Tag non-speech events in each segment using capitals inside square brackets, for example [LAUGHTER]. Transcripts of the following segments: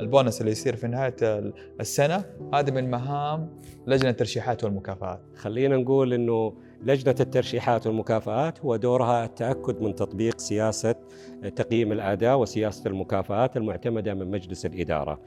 البونس اللي يصير في نهاية السنة هذه من مهام لجنة الترشيحات والمكافآت. خلينا نقول إنه لجنة الترشيحات والمكافآت هو دورها التأكد من تطبيق سياسة تقييم الأداء وسياسة المكافآت المعتمدة من مجلس الإدارة.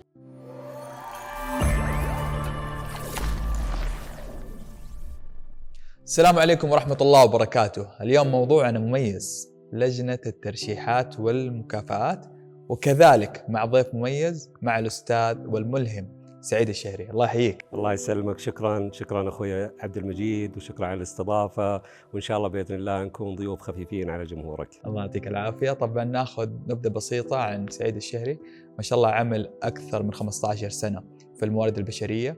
السلام عليكم ورحمة الله وبركاته، اليوم موضوعنا مميز لجنة الترشيحات والمكافآت. وكذلك مع ضيف مميز مع الأستاذ والملهم سعيد الشهري. الله يحييك. الله يسلمك. شكرا شكرا أخوي عبد المجيد وشكرا على الاستضافة وإن شاء الله بإذن الله نكون ضيوف خفيفين على جمهورك. الله يعطيك العافية. طبعا نأخذ نبذه بسيطة عن سعيد الشهري. ما شاء الله عمل أكثر من 15 سنة في الموارد البشرية.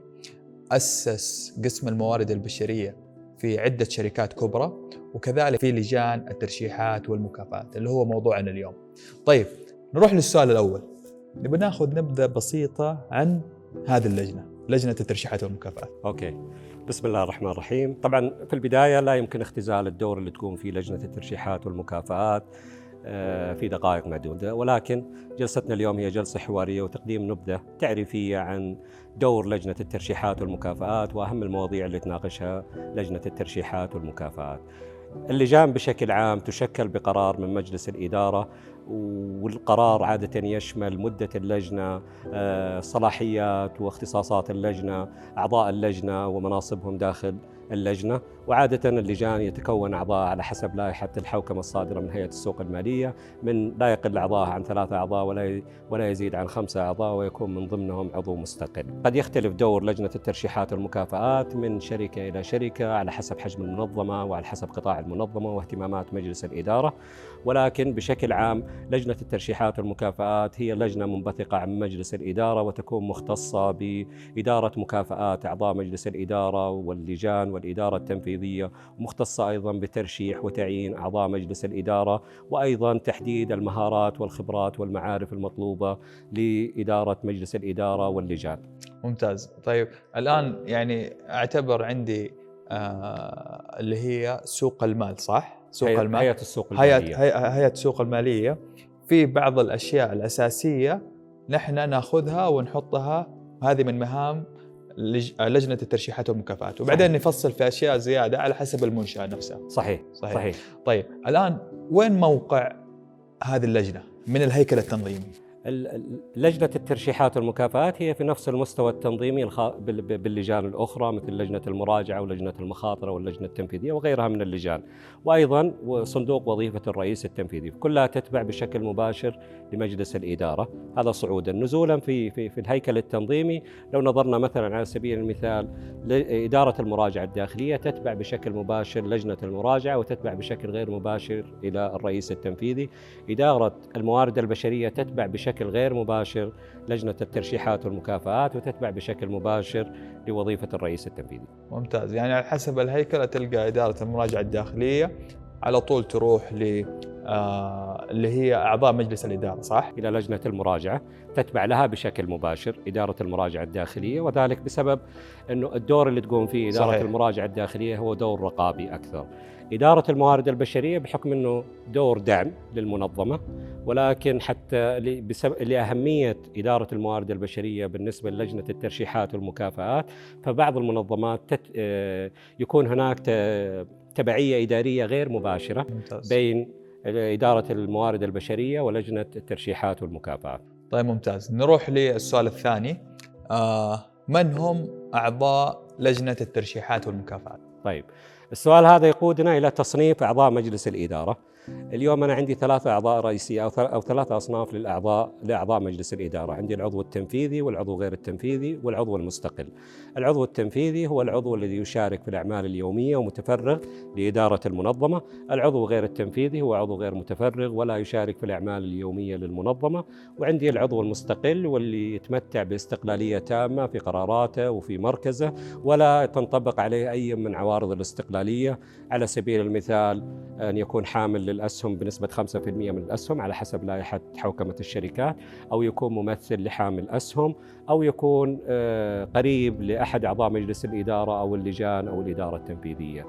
أسس قسم الموارد البشرية في عدة شركات كبرى وكذلك في لجان الترشيحات والمكافآت اللي هو موضوعنا اليوم. طيب نروح للسؤال الأول. نبي ناخذ نبذة بسيطة عن هذه اللجنة لجنة الترشيحات والمكافآت. أوكي. بسم الله الرحمن الرحيم. طبعا في البداية لا يمكن اختزال الدور اللي تكون فيه لجنة الترشيحات والمكافآت آه، في دقائق معدودة ولكن جلستنا اليوم هي جلسة حوارية وتقديم نبذة تعريفية عن دور لجنة الترشيحات والمكافآت وأهم المواضيع اللي تناقشها لجنة الترشيحات والمكافآت. اللجان بشكل عام تشكل بقرار من مجلس الإدارة والقرار عادة يشمل مدة اللجنة آه، صلاحيات واختصاصات اللجنة أعضاء اللجنة ومناصبهم داخل اللجنة. وعادة اللجان يتكون أعضاء على حسب لائحة الحوكمة الصادرة من هيئة السوق المالية. من لا يقل أعضاء عن ثلاثة أعضاء ولا ولا يزيد عن خمسة أعضاء ويكون من ضمنهم عضو مستقل. قد يختلف دور لجنة الترشيحات والمكافآت من شركة إلى شركة على حسب حجم المنظمة وعلى حسب قطاع المنظمة واهتمامات مجلس الإدارة. ولكن بشكل عام لجنة الترشيحات والمكافآت هي لجنة منبثقة عن مجلس الإدارة وتكون مختصة بإدارة مكافآت أعضاء مجلس الإدارة واللجان والإدارة التنفيذية ومختصة أيضا بترشيح وتعيين أعضاء مجلس الإدارة وأيضا تحديد المهارات والخبرات والمعارف المطلوبة لإدارة مجلس الإدارة واللجان ممتاز طيب الآن يعني أعتبر عندي آه اللي هي سوق المال صح؟ سوق هي المال. هيئة السوق المالية. هيئة, هيئة السوق المالية. في بعض الأشياء الأساسية نحن ناخذها ونحطها هذه من مهام لجنة الترشيحات والمكافآت. وبعدين صحيح. نفصل في أشياء زيادة على حسب المنشأة نفسها. صحيح صحيح, صحيح. طيب الآن وين موقع هذه اللجنة من الهيكل التنظيمي؟ لجنة الترشيحات والمكافآت هي في نفس المستوى التنظيمي باللجان الأخرى مثل لجنة المراجعة ولجنة المخاطرة واللجنة التنفيذية وغيرها من اللجان. وأيضا صندوق وظيفة الرئيس التنفيذي كلها تتبع بشكل مباشر لمجلس الإدارة. هذا صعودا. نزولا في, في, في الهيكل التنظيمي لو نظرنا مثلا على سبيل المثال إدارة المراجعة الداخلية تتبع بشكل مباشر لجنة المراجعة وتتبع بشكل غير مباشر إلى الرئيس التنفيذي. إدارة الموارد البشرية تتبع بشكل بشكل غير مباشر لجنة الترشيحات والمكافآت وتتبع بشكل مباشر لوظيفة الرئيس التنفيذي ممتاز يعني على حسب الهيكلة تلقى إدارة المراجعة الداخلية على طول تروح ل آه اللي هي أعضاء مجلس الإدارة صح؟ إلى لجنة المراجعة تتبع لها بشكل مباشر إدارة المراجعة الداخلية وذلك بسبب إنه الدور اللي تقوم فيه إدارة صحيح. المراجعة الداخلية هو دور رقابي أكثر. إدارة الموارد البشرية بحكم إنه دور دعم للمنظمة ولكن حتى لأهمية إدارة الموارد البشرية بالنسبة للجنة الترشيحات والمكافآت فبعض المنظمات تت آه، يكون هناك تبعية إدارية غير مباشرة ممتاز. بين إدارة الموارد البشرية ولجنة الترشيحات والمكافآت. طيب ممتاز نروح للسؤال الثاني آه من هم أعضاء لجنة الترشيحات والمكافآت؟ طيب السؤال هذا يقودنا إلى تصنيف أعضاء مجلس الإدارة. اليوم أنا عندي ثلاثة أعضاء رئيسية أو أو ثلاثة أصناف للأعضاء لأعضاء مجلس الإدارة، عندي العضو التنفيذي والعضو غير التنفيذي والعضو المستقل. العضو التنفيذي هو العضو الذي يشارك في الأعمال اليومية ومتفرغ لإدارة المنظمة، العضو غير التنفيذي هو عضو غير متفرغ ولا يشارك في الأعمال اليومية للمنظمة، وعندي العضو المستقل واللي يتمتع باستقلالية تامة في قراراته وفي مركزه ولا تنطبق عليه أي من عوارض الاستقلالية، على سبيل المثال أن يكون حامل للأسهم بنسبة 5% من الأسهم على حسب لائحة حوكمة الشركات أو يكون ممثل لحامل أسهم أو يكون آه، قريب لأحد أعضاء مجلس الإدارة أو اللجان أو الإدارة التنفيذية.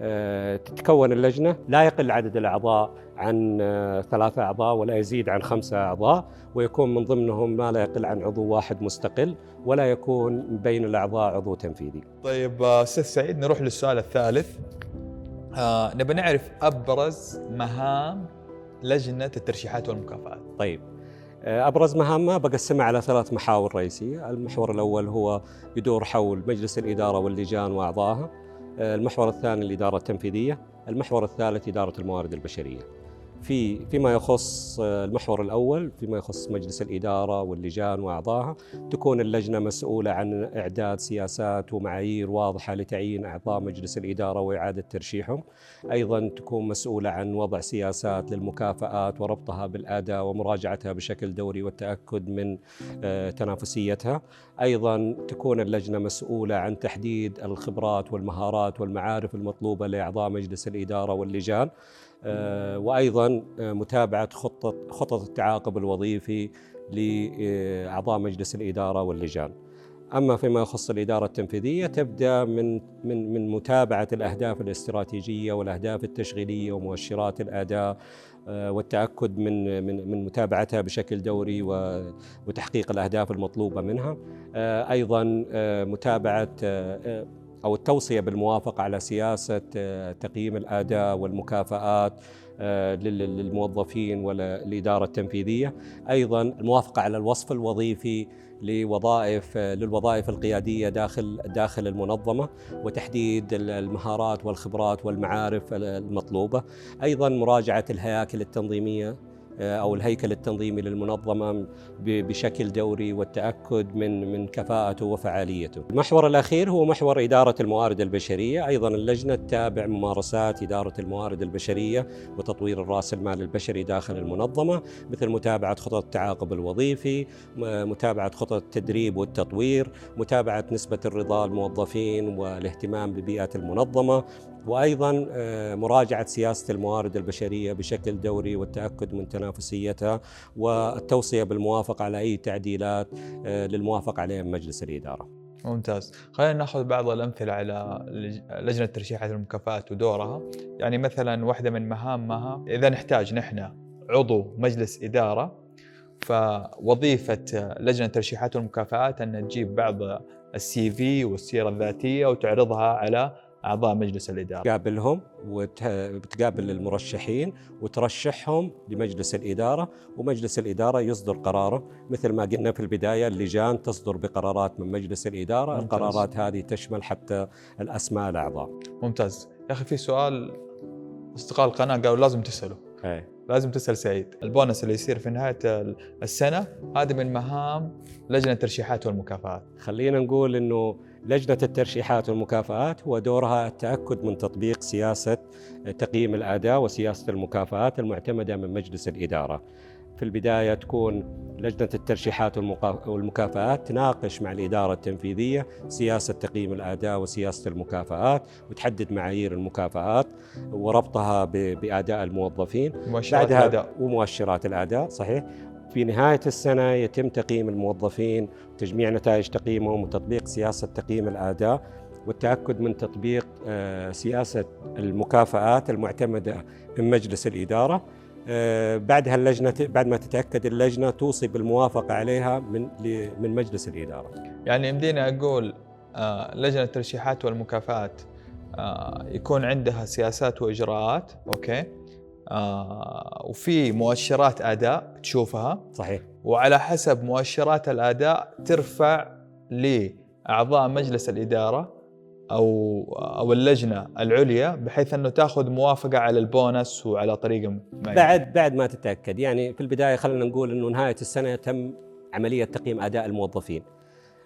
آه، تتكون اللجنة لا يقل عدد الأعضاء عن آه، ثلاثة أعضاء ولا يزيد عن خمسة أعضاء ويكون من ضمنهم ما لا يقل عن عضو واحد مستقل ولا يكون بين الأعضاء عضو تنفيذي. طيب أستاذ سعيد نروح للسؤال الثالث. آه نبي نعرف أبرز مهام لجنة الترشيحات والمكافآت. طيب. آه، أبرز مهامها بقسمها على ثلاث محاور رئيسية. المحور الأول هو يدور حول مجلس الإدارة واللجان وأعضائها. آه، المحور الثاني الإدارة التنفيذية. المحور الثالث إدارة الموارد البشرية. في فيما يخص المحور الأول فيما يخص مجلس الإدارة واللجان وأعضائها تكون اللجنة مسؤولة عن إعداد سياسات ومعايير واضحة لتعيين أعضاء مجلس الإدارة وإعادة ترشيحهم. أيضا تكون مسؤولة عن وضع سياسات للمكافآت وربطها بالأداء ومراجعتها بشكل دوري والتأكد من آه، تنافسيتها. أيضا تكون اللجنة مسؤولة عن تحديد الخبرات والمهارات والمعارف المطلوبة لأعضاء مجلس الإدارة واللجان. وأيضا آه، متابعة خطة خطط التعاقب الوظيفي لأعضاء مجلس الإدارة واللجان. أما فيما يخص الإدارة التنفيذية تبدأ من من من متابعة الأهداف الاستراتيجية والأهداف التشغيلية ومؤشرات الأداء آه، والتأكد من من من متابعتها بشكل دوري وتحقيق الأهداف المطلوبة منها. أيضا متابعة أو التوصية بالموافقة على سياسة آه، تقييم الأداء والمكافآت آه، للموظفين والإدارة التنفيذية، أيضا الموافقة على الوصف الوظيفي لوظائف آه، للوظائف القيادية داخل داخل المنظمة وتحديد المهارات والخبرات والمعارف المطلوبة، أيضا مراجعة الهياكل التنظيمية أو الهيكل التنظيمي للمنظمة بشكل دوري والتأكد من من كفاءته وفعاليته. المحور الأخير هو محور إدارة الموارد البشرية، أيضا اللجنة تتابع ممارسات إدارة الموارد البشرية وتطوير الراس المال البشري داخل المنظمة، مثل متابعة خطط التعاقب الوظيفي، متابعة خطط التدريب والتطوير، متابعة نسبة الرضا الموظفين والاهتمام ببيئة المنظمة، وأيضا آه، مراجعة سياسة الموارد البشرية بشكل دوري والتأكد من تنافسيتها والتوصية بالموافقة على أي تعديلات آه، للموافقة عليها من مجلس الإدارة. ممتاز خلينا نأخذ بعض الأمثلة على لجنة ترشيحات المكافآت ودورها يعني مثلا واحدة من مهامها إذا نحتاج نحن عضو مجلس إدارة فوظيفة لجنة ترشيحات والمكافآت أن تجيب بعض السي في والسيرة الذاتية وتعرضها على أعضاء مجلس الإدارة. تقابلهم وتقابل المرشحين وترشحهم لمجلس الإدارة ومجلس الإدارة يصدر قراره. مثل ما قلنا في البداية اللجان تصدر بقرارات من مجلس الإدارة. ممتاز. القرارات هذه تشمل حتى الأسماء الأعضاء. ممتاز. يا أخي في سؤال أصدقاء القناة قالوا لازم تساله أي. لازم تسأل سعيد. البونس اللي يصير في نهاية السنة هذه من مهام لجنة الترشيحات والمكافآت. خلينا نقول إنه لجنة الترشيحات والمكافآت هو دورها التأكد من تطبيق سياسة تقييم الأداء وسياسة المكافآت المعتمدة من مجلس الإدارة. في البداية تكون لجنة الترشيحات والمكافآت تناقش مع الإدارة التنفيذية سياسة تقييم الأداء وسياسة المكافآت وتحدد معايير المكافآت وربطها بأداء الموظفين. مؤشرات الأداء. ومؤشرات الأداء صحيح. في نهاية السنة يتم تقييم الموظفين وتجميع نتائج تقييمهم وتطبيق سياسة تقييم الأداء والتأكد من تطبيق آه، سياسة المكافآت المعتمدة من مجلس الإدارة. بعدها اللجنة بعد ما تتأكد اللجنة توصي بالموافقة عليها من من مجلس الإدارة. يعني يمدينا أقول آه، لجنة الترشيحات والمكافآت يكون عندها سياسات وإجراءات أوكي؟ آه وفي مؤشرات أداء تشوفها. صحيح. وعلى حسب مؤشرات الأداء ترفع لأعضاء مجلس الإدارة أو أو اللجنة العليا بحيث أنه تأخذ موافقة على البونس وعلى طريقه معينه بعد بعد ما تتأكد. يعني في البداية خلينا نقول إنه نهاية السنة تم عملية تقييم أداء الموظفين.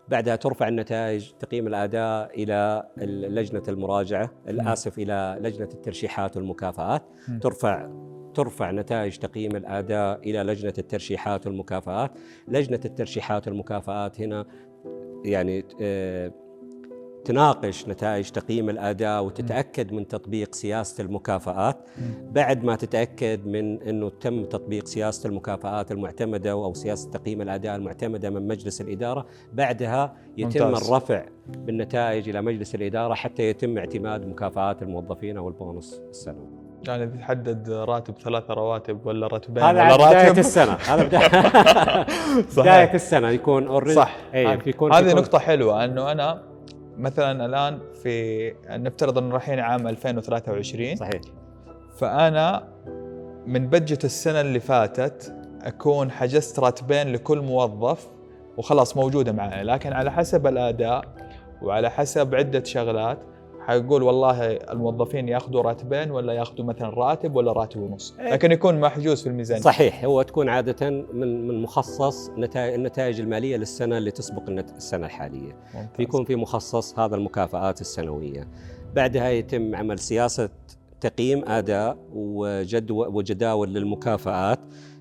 بعدها ترفع النتائج تقييم الأداء إلى لجنة المراجعة الآسف إلى لجنة الترشيحات والمكافآت. ترفع ترفع نتائج تقييم الأداء إلى لجنة الترشيحات والمكافآت. لجنة الترشيحات والمكافآت هنا يعني آه، تناقش نتائج تقييم الأداء وتتأكد من تطبيق سياسة المكافآت. بعد ما تتأكد من إنه تم تطبيق سياسة المكافآت المعتمدة أو سياسة تقييم الأداء المعتمدة من مجلس الإدارة بعدها يتم ممتاز. الرفع بالنتائج إلى مجلس الإدارة حتى يتم اعتماد مكافآت الموظفين أو البونص السنوي. يعني تحدد راتب ثلاثة رواتب ولا راتبين هذا ولا راتب؟ السنة. هذا [LAUGHS] بداية صحيح. بداية السنة. يكون اوريدي صح. هذه- يكون هذه يكون- نقطة حلوة إنه أنا مثلا الآن في نفترض إنه رايحين عام 2023 صحيح. فأنا من بجت السنة اللي فاتت أكون حجزت راتبين لكل موظف وخلاص موجودة معي لكن على حسب الأداء وعلى حسب عدة شغلات حيقول والله الموظفين ياخذوا راتبين ولا ياخذوا مثلا راتب ولا راتب ونص إيه. لكن يكون محجوز في الميزانية صحيح هو تكون عادة من من مخصص نتائج النتائج المالية للسنة اللي تسبق السنة الحالية ممتاز. فيكون في مخصص هذا المكافآت السنوية بعدها يتم عمل سياسة تقييم أداء وجدول وجداول للمكافآت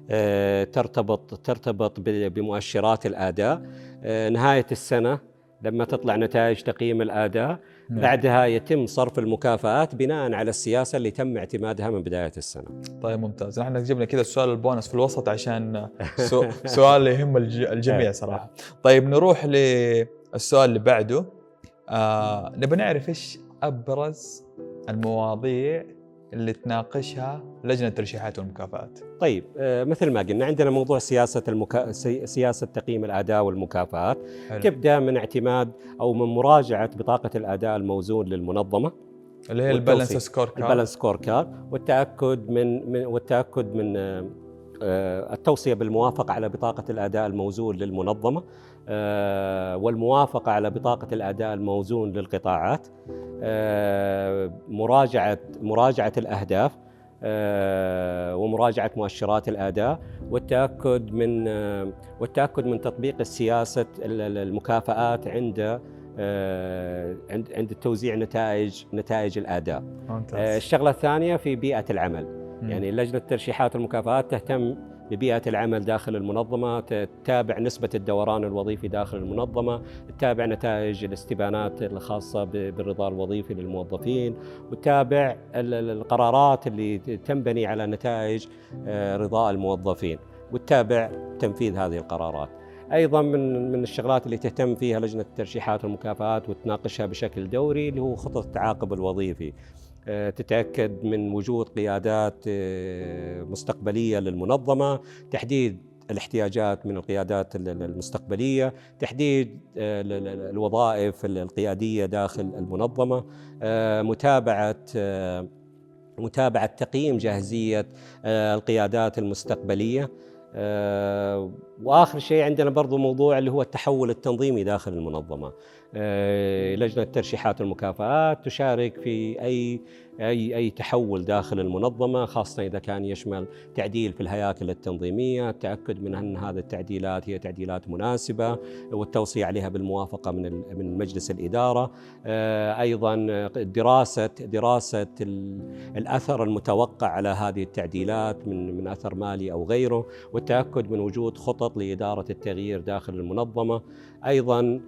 آه، ترتبط ترتبط بمؤشرات الأداء آه، نهاية السنة لما تطلع نتائج تقييم الأداء. بعدها يتم صرف المكافآت بناء على السياسة اللي تم اعتمادها من بداية السنة. طيب ممتاز. نحن جبنا كذا السؤال البونس في الوسط عشان [LAUGHS] سؤال يهم الج- الجميع صراحة. طيب نروح للسؤال اللي بعده. آه نبي نعرف إيش أبرز المواضيع اللي تناقشها لجنة الترشيحات والمكافآت. طيب آه، مثل ما قلنا عندنا موضوع سياسة المكا... سي- سياسة تقييم الأداء والمكافآت. حلو. تبدأ من اعتماد أو من مراجعة بطاقة الأداء الموزون للمنظمة. اللي هي. ال balanced scorecard ال balanced scorecard والتأكد من, من والتأكد من آه، التوصية بالموافقة على بطاقة الأداء الموزون للمنظمة. آه، والموافقة على بطاقة الأداء الموزون للقطاعات آه، مراجعة مراجعة الأهداف آه، ومراجعة مؤشرات الأداء والتأكد من آه، والتأكد من تطبيق السياسة ال- ال- المكافآت عند آه، عند عند توزيع نتائج نتائج الأداء. آه، ممتاز الشغلة الثانية في بيئة العمل. يعني لجنة الترشيحات والمكافآت تهتم ببيئة العمل داخل المنظمة تتابع نسبة الدوران الوظيفي داخل المنظمة تتابع نتائج الاستبانات الخاصة بالرضا الوظيفي للموظفين وتتابع ال- ال- القرارات اللي تنبني على نتائج آه، رضاء الموظفين وتتابع تنفيذ هذه القرارات. أيضا من من الشغلات اللي تهتم فيها لجنة الترشيحات والمكافآت وتناقشها بشكل دوري اللي هو خطط التعاقب الوظيفي. تتأكد من وجود قيادات آه، مستقبلية للمنظمة تحديد الاحتياجات من القيادات ال- ال- المستقبلية تحديد آه، ال- ال- الوظائف ال- القيادية داخل المنظمة آه، متابعة آه، متابعة تقييم جاهزية آه، القيادات المستقبلية. آه، وآخر شيء عندنا برضو موضوع اللي هو التحول التنظيمي داخل المنظمة. آه، لجنة الترشيحات والمكافآت تشارك في اي اي أي تحول داخل المنظمة خاصة إذا كان يشمل تعديل في الهياكل التنظيمية، التأكد من أن هذه التعديلات هي تعديلات مناسبة والتوصية عليها بالموافقة من من مجلس الإدارة، آه، أيضا دراسه دراسة ال- الأثر المتوقع على هذه التعديلات من من أثر مالي أو غيره، والتأكد من وجود خطط لإدارة التغيير داخل المنظمة، أيضا آه،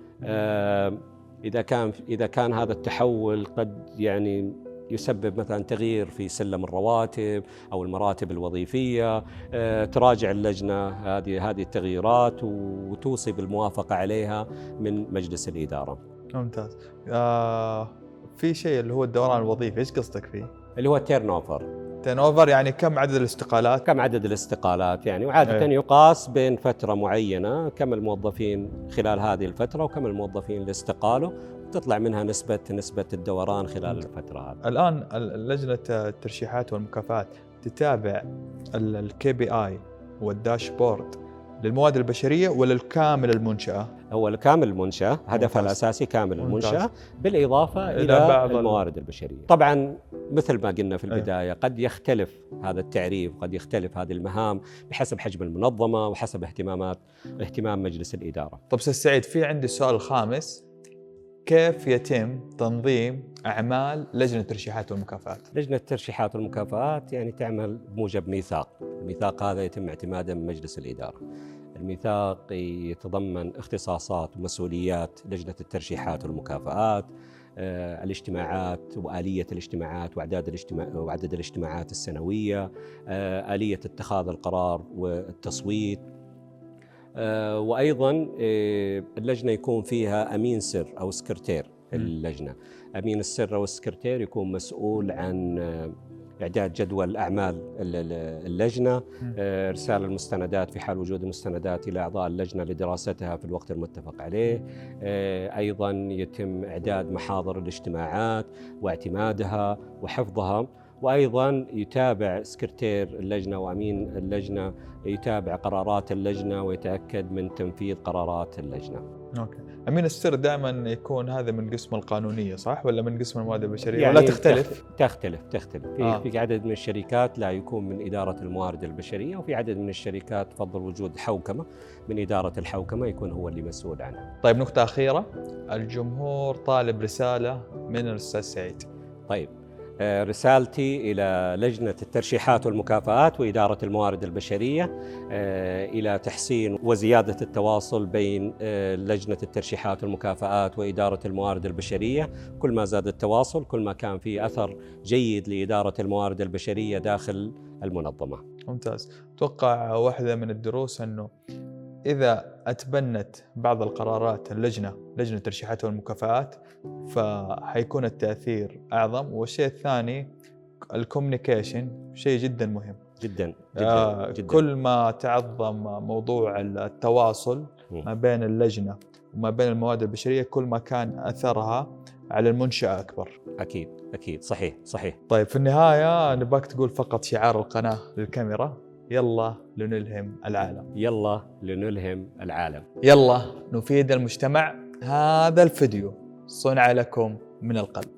إذا كان إذا كان هذا التحول قد يعني يسبب مثلا تغيير في سلم الرواتب أو المراتب الوظيفية آه، تراجع اللجنة هذه هذه التغييرات وتوصي بالموافقة عليها من مجلس الإدارة. ممتاز آه في شيء اللي هو الدوران الوظيفي إيش قصدك فيه؟ اللي هو ال turnover turnover يعني كم عدد الاستقالات؟ كم عدد الاستقالات يعني وعادة إيه. يقاس بين فترة معينة كم الموظفين خلال هذه الفترة وكم الموظفين اللي استقالوا تطلع منها نسبة نسبة الدوران خلال الفترة هذه. الآن ال- لجنه الترشيحات والمكافآت تتابع الكي بي اي والداشبورد للموارد البشرية ولا الكامل المنشأة؟ هو كامل المنشأة هدفها ممتاز. الأساسي كامل ممتاز. المنشأة بالإضافة إلى إلى, بعض ال- الموارد البشرية طبعا مثل ما قلنا في أي. البداية قد يختلف هذا التعريف قد يختلف هذه المهام بحسب حجم المنظمة وحسب اهتمامات اهتمام مجلس الإدارة طب أستاذ سعيد في عندي السؤال الخامس كيف يتم تنظيم أعمال لجنة الترشيحات والمكافآت؟ لجنة الترشيحات والمكافآت يعني تعمل بموجب ميثاق الميثاق هذا يتم اعتماده من مجلس الإدارة الميثاق يتضمن اختصاصات ومسؤوليات لجنة الترشيحات والمكافآت آه، الاجتماعات وآلية الاجتماعات وأعداد الاجتماع وعدد الاجتماعات السنوية آه، آلية اتخاذ القرار والتصويت آه، وأيضا اللجنة يكون فيها أمين سر أو سكرتير اللجنة. أمين السر أو السكرتير يكون مسؤول عن إعداد جدول أعمال اللجنة آه، إرسال المستندات في حال وجود المستندات إلى أعضاء اللجنة لدراستها في الوقت المتفق عليه آه، أيضا يتم إعداد محاضر الاجتماعات واعتمادها وحفظها وأيضا يتابع سكرتير اللجنة وأمين اللجنة يتابع قرارات اللجنة ويتأكد من تنفيذ قرارات اللجنة. أوكي. أمين السر دائما يكون هذا من قسم القانونية صح ولا من قسم الموارد البشرية يعني ولا تختلف؟ تختلف تختلف في, آه. في عدد من الشركات لا يكون من إدارة الموارد البشرية وفي عدد من الشركات تفضل وجود حوكمة من إدارة الحوكمة يكون هو اللي مسؤول عنها. طيب نقطة أخيرة الجمهور طالب رسالة من الأستاذ سعيد. طيب رسالتي إلى لجنة الترشيحات والمكافآت وإدارة الموارد البشرية آه، إلى تحسين وزيادة التواصل بين آه، لجنة الترشيحات والمكافآت وإدارة الموارد البشرية. كل ما زاد التواصل كل ما كان في أثر جيد لإدارة الموارد البشرية داخل المنظمة. ممتاز. أتوقع واحدة من الدروس أنه إذا أتبنت بعض القرارات اللجنة لجنة الترشيحات والمكافآت فحيكون التأثير أعظم. والشيء الثاني الكوميونيكيشن شيء جدا مهم. جدا جدا, آه جداً. كل ما تعظم موضوع التواصل ما بين اللجنة وما بين المواد البشرية كل ما كان أثرها على المنشأة أكبر. أكيد أكيد. صحيح صحيح. طيب في النهاية نبغاك تقول فقط شعار القناة للكاميرا. يلا لنلهم العالم. يلا لنلهم العالم. يلا نفيد المجتمع. هذا الفيديو صنع لكم من القلب.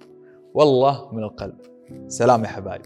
والله من القلب. سلام يا حبايب.